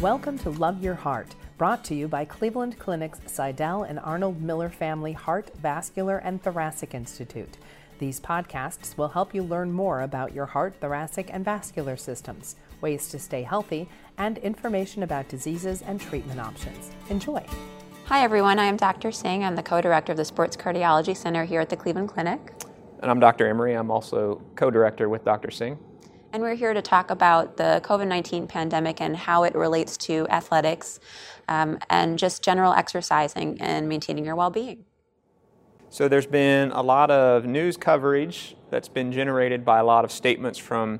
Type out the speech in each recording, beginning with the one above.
Welcome to Love Your Heart, brought to you by Cleveland Clinic's Sydell and Arnold Miller Family Heart, Vascular, and Thoracic Institute. These podcasts will help you learn more about your heart, thoracic, and vascular systems, ways to stay healthy, and information about diseases and treatment options. Enjoy. Hi, everyone. I am Dr. Singh. I'm the co director of the Sports Cardiology Center here at the Cleveland Clinic. And I'm Dr. Emery. I'm also co director with Dr. Singh. And we're here to talk about the COVID 19 pandemic and how it relates to athletics um, and just general exercising and maintaining your well being. So, there's been a lot of news coverage that's been generated by a lot of statements from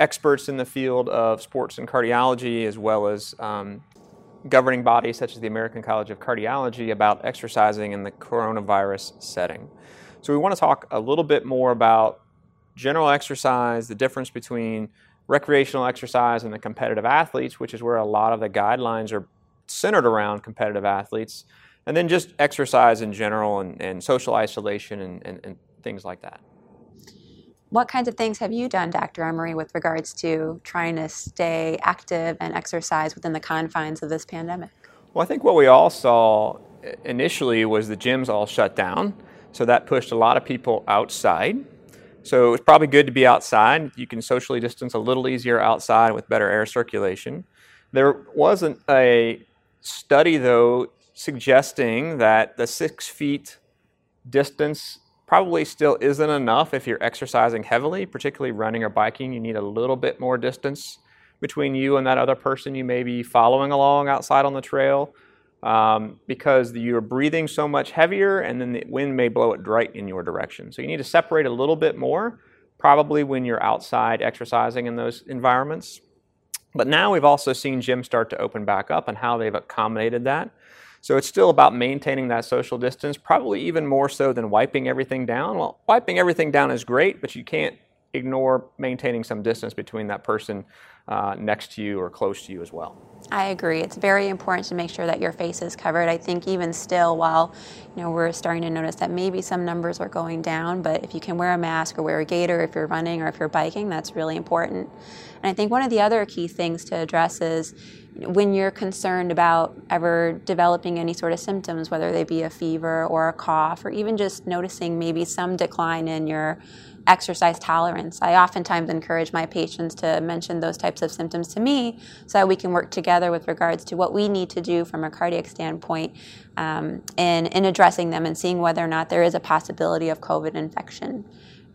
experts in the field of sports and cardiology, as well as um, governing bodies such as the American College of Cardiology about exercising in the coronavirus setting. So, we want to talk a little bit more about general exercise, the difference between recreational exercise and the competitive athletes, which is where a lot of the guidelines are centered around competitive athletes, and then just exercise in general and, and social isolation and, and, and things like that. What kinds of things have you done, Dr. Emery, with regards to trying to stay active and exercise within the confines of this pandemic? Well, I think what we all saw initially was the gyms all shut down. So that pushed a lot of people outside. So it's probably good to be outside. You can socially distance a little easier outside with better air circulation. There wasn't a study, though, suggesting that the six feet distance probably still isn't enough if you're exercising heavily, particularly running or biking. You need a little bit more distance between you and that other person you may be following along outside on the trail um, because you're breathing so much heavier and then the wind may blow it right in your direction. So you need to separate a little bit more, probably when you're outside exercising in those environments. But now we've also seen gyms start to open back up and how they've accommodated that. So it's still about maintaining that social distance, probably even more so than wiping everything down. Well, wiping everything down is great, but you can't ignore maintaining some distance between that person uh, next to you or close to you as well. I agree. It's very important to make sure that your face is covered. I think even still, while you know we're starting to notice that maybe some numbers are going down, but if you can wear a mask or wear a gaiter if you're running or if you're biking, that's really important. And I think one of the other key things to address is when you're concerned about ever developing any sort of symptoms, whether they be a fever or a cough, or even just noticing maybe some decline in your exercise tolerance. I oftentimes encourage my patients to mention those types of symptoms to me so that we can work together with regards to what we need to do from a cardiac standpoint um, in, in addressing them and seeing whether or not there is a possibility of COVID infection.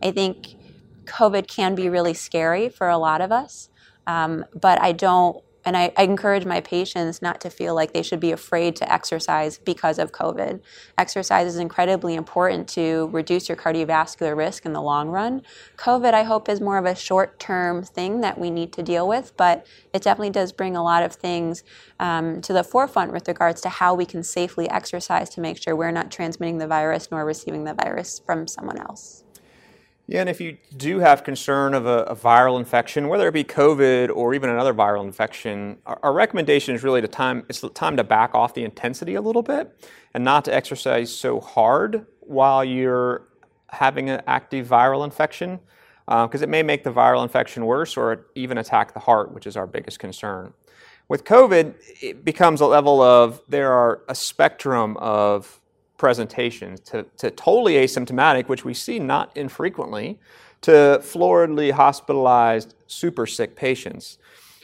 I think COVID can be really scary for a lot of us, um, but I don't and I, I, encourage my patients not to feel like they should be afraid to exercise because of COVID. Exercise is incredibly important to reduce your cardiovascular risk in the long run. COVID, I hope, is more of a short term thing that we need to deal with, but it definitely does bring a lot of things um, to the forefront with regards to how we can safely exercise to make sure we're not transmitting the virus nor receiving the virus from someone else. Yeah, and if you do have concern of a, a, viral infection, whether it be COVID or even another viral infection, our, our, recommendation is really to time it's time to back off the intensity a little bit and not to exercise so hard while you're having an active viral infection, because uh, it may make the viral infection worse or even attack the heart, which is our biggest concern. With COVID, it becomes a level of there are a spectrum of presentations to, to totally asymptomatic, which we see not infrequently, to floridly hospitalized super sick patients.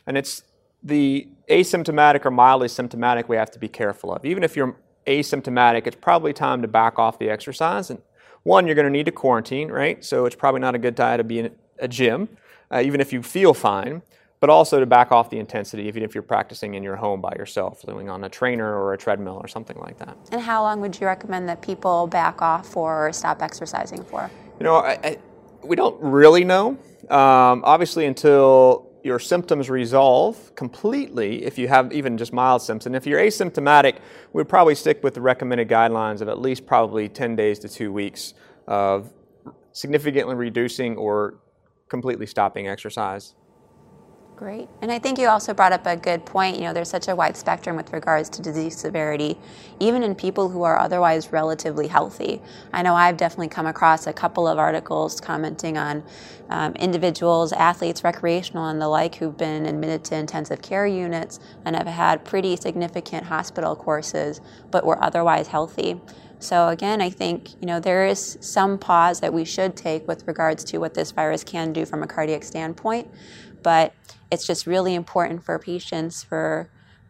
And it's the asymptomatic or mildly symptomatic we have to be careful of. Even if you're asymptomatic, it's probably time to back off the exercise. And one, you're going to need to quarantine, right? So it's probably not a good time to be in a gym, uh, even if you feel fine but also to back off the intensity, even if you're practicing in your home by yourself, doing on a trainer or a treadmill or something like that. And how long would you recommend that people back off for or stop exercising for? You know, I, I, we don't really know. Um, obviously, until your symptoms resolve completely, if you have even just mild symptoms. And if you're asymptomatic, we'd probably stick with the recommended guidelines of at least probably 10 days to two weeks of significantly reducing or completely stopping exercise. Great. And I think you also brought up a good point. You know, there's such a wide spectrum with regards to disease severity, even in people who are otherwise relatively healthy. I know I've definitely come across a couple of articles commenting on um, individuals, athletes, recreational, and the like, who've been admitted to intensive care units and have had pretty significant hospital courses, but were otherwise healthy. So again, I think you know there is some pause that we should take with regards to what this virus can do from a cardiac standpoint but it's just really important for patients for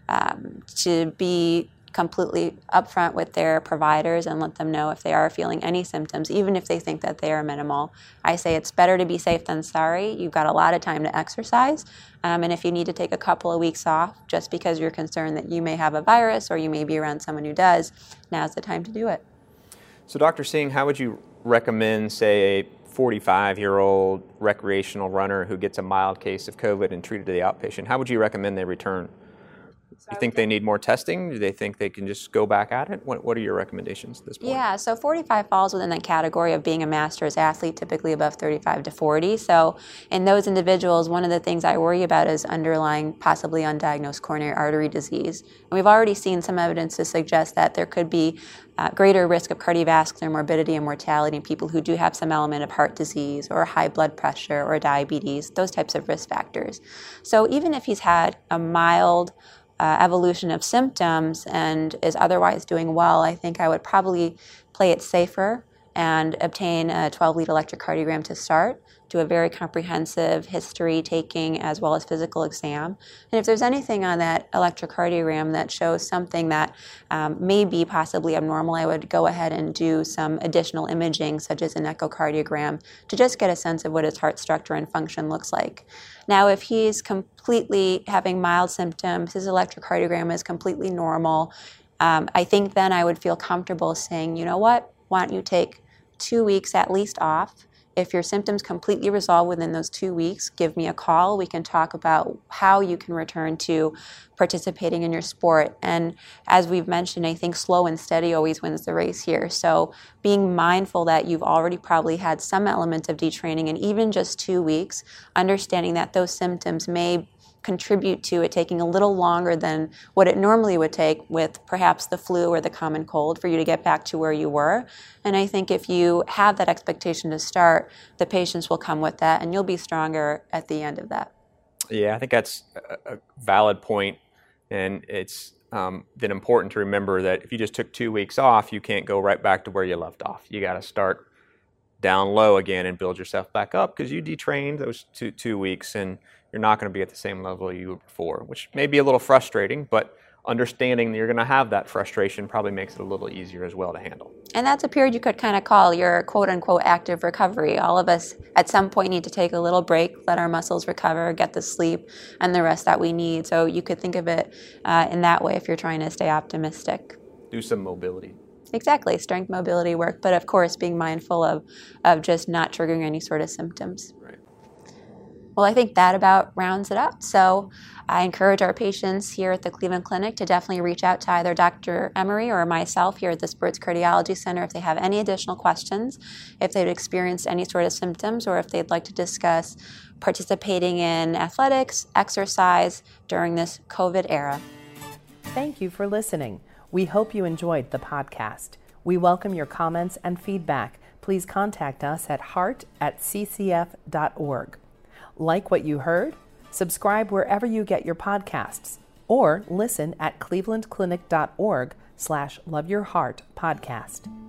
um, to be completely upfront with their providers and let them know if they are feeling any symptoms, even if they think that they are minimal. I say it's better to be safe than sorry. You've got a lot of time to exercise. Um, and if you need to take a couple of weeks off just because you're concerned that you may have a virus or you may be around someone who does, now's the time to do it. So, Dr. Singh, how would you recommend, say, a 45 year old recreational runner who gets a mild case of COVID and treated to the outpatient, how would you recommend they return? You think they need more testing? Do they think they can just go back at it? What, what are your recommendations at this point? Yeah, so 45 falls within the category of being a master's athlete, typically above 35 to 40. So, in those individuals, one of the things I worry about is underlying, possibly undiagnosed coronary artery disease. And we've already seen some evidence to suggest that there could be uh, greater risk of cardiovascular morbidity and mortality in people who do have some element of heart disease or high blood pressure or diabetes, those types of risk factors. So, even if he's had a mild uh, evolution of symptoms and is otherwise doing well, I think I would probably play it safer and obtain a 12 lead electrocardiogram to start, do a very comprehensive history taking as well as physical exam. And if there's anything on that electrocardiogram that shows something that um, may be possibly abnormal, I would go ahead and do some additional imaging, such as an echocardiogram, to just get a sense of what his heart structure and function looks like. Now, if he's completely having mild symptoms, his electrocardiogram is completely normal, um, I think then I would feel comfortable saying, you know what, why don't you take two weeks at least off. If your symptoms completely resolve within those two weeks, give me a call. We can talk about how you can return to participating in your sport. And as we've mentioned, I think slow and steady always wins the race here. So being mindful that you've already probably had some element of detraining and even just two weeks, understanding that those symptoms may contribute to it taking a little longer than what it normally would take with perhaps the flu or the common cold for you to get back to where you were. And I think if you have that expectation to start, the patients will come with that and you'll be stronger at the end of that. Yeah, I think that's a valid point, and it's um, then important to remember that if you just took two weeks off, you can't go right back to where you left off. You got to start down low again and build yourself back up because you detrained those two two weeks and you're not going to be at the same level you were before, which may be a little frustrating, but understanding that you're going to have that frustration probably makes it a little easier as well to handle. And that's a period you could kind of call your quote unquote active recovery. All of us at some point need to take a little break, let our muscles recover, get the sleep, and the rest that we need. So you could think of it uh, in that way if you're trying to stay optimistic. Do some mobility. Exactly, strength mobility work, but of course being mindful of, of just not triggering any sort of symptoms. Well, I think that about rounds it up. So I encourage our patients here at the Cleveland Clinic to definitely reach out to either Dr. Emery or myself here at the Sports Cardiology Center if they have any additional questions, if they've experienced any sort of symptoms, or if they'd like to discuss participating in athletics, exercise during this COVID era. Thank you for listening. We hope you enjoyed the podcast. We welcome your comments and feedback. Please contact us at heart at ccf.org. Like what you heard? Subscribe wherever you get your podcasts or listen at clevelandclinic.org slash loveyourheart podcast.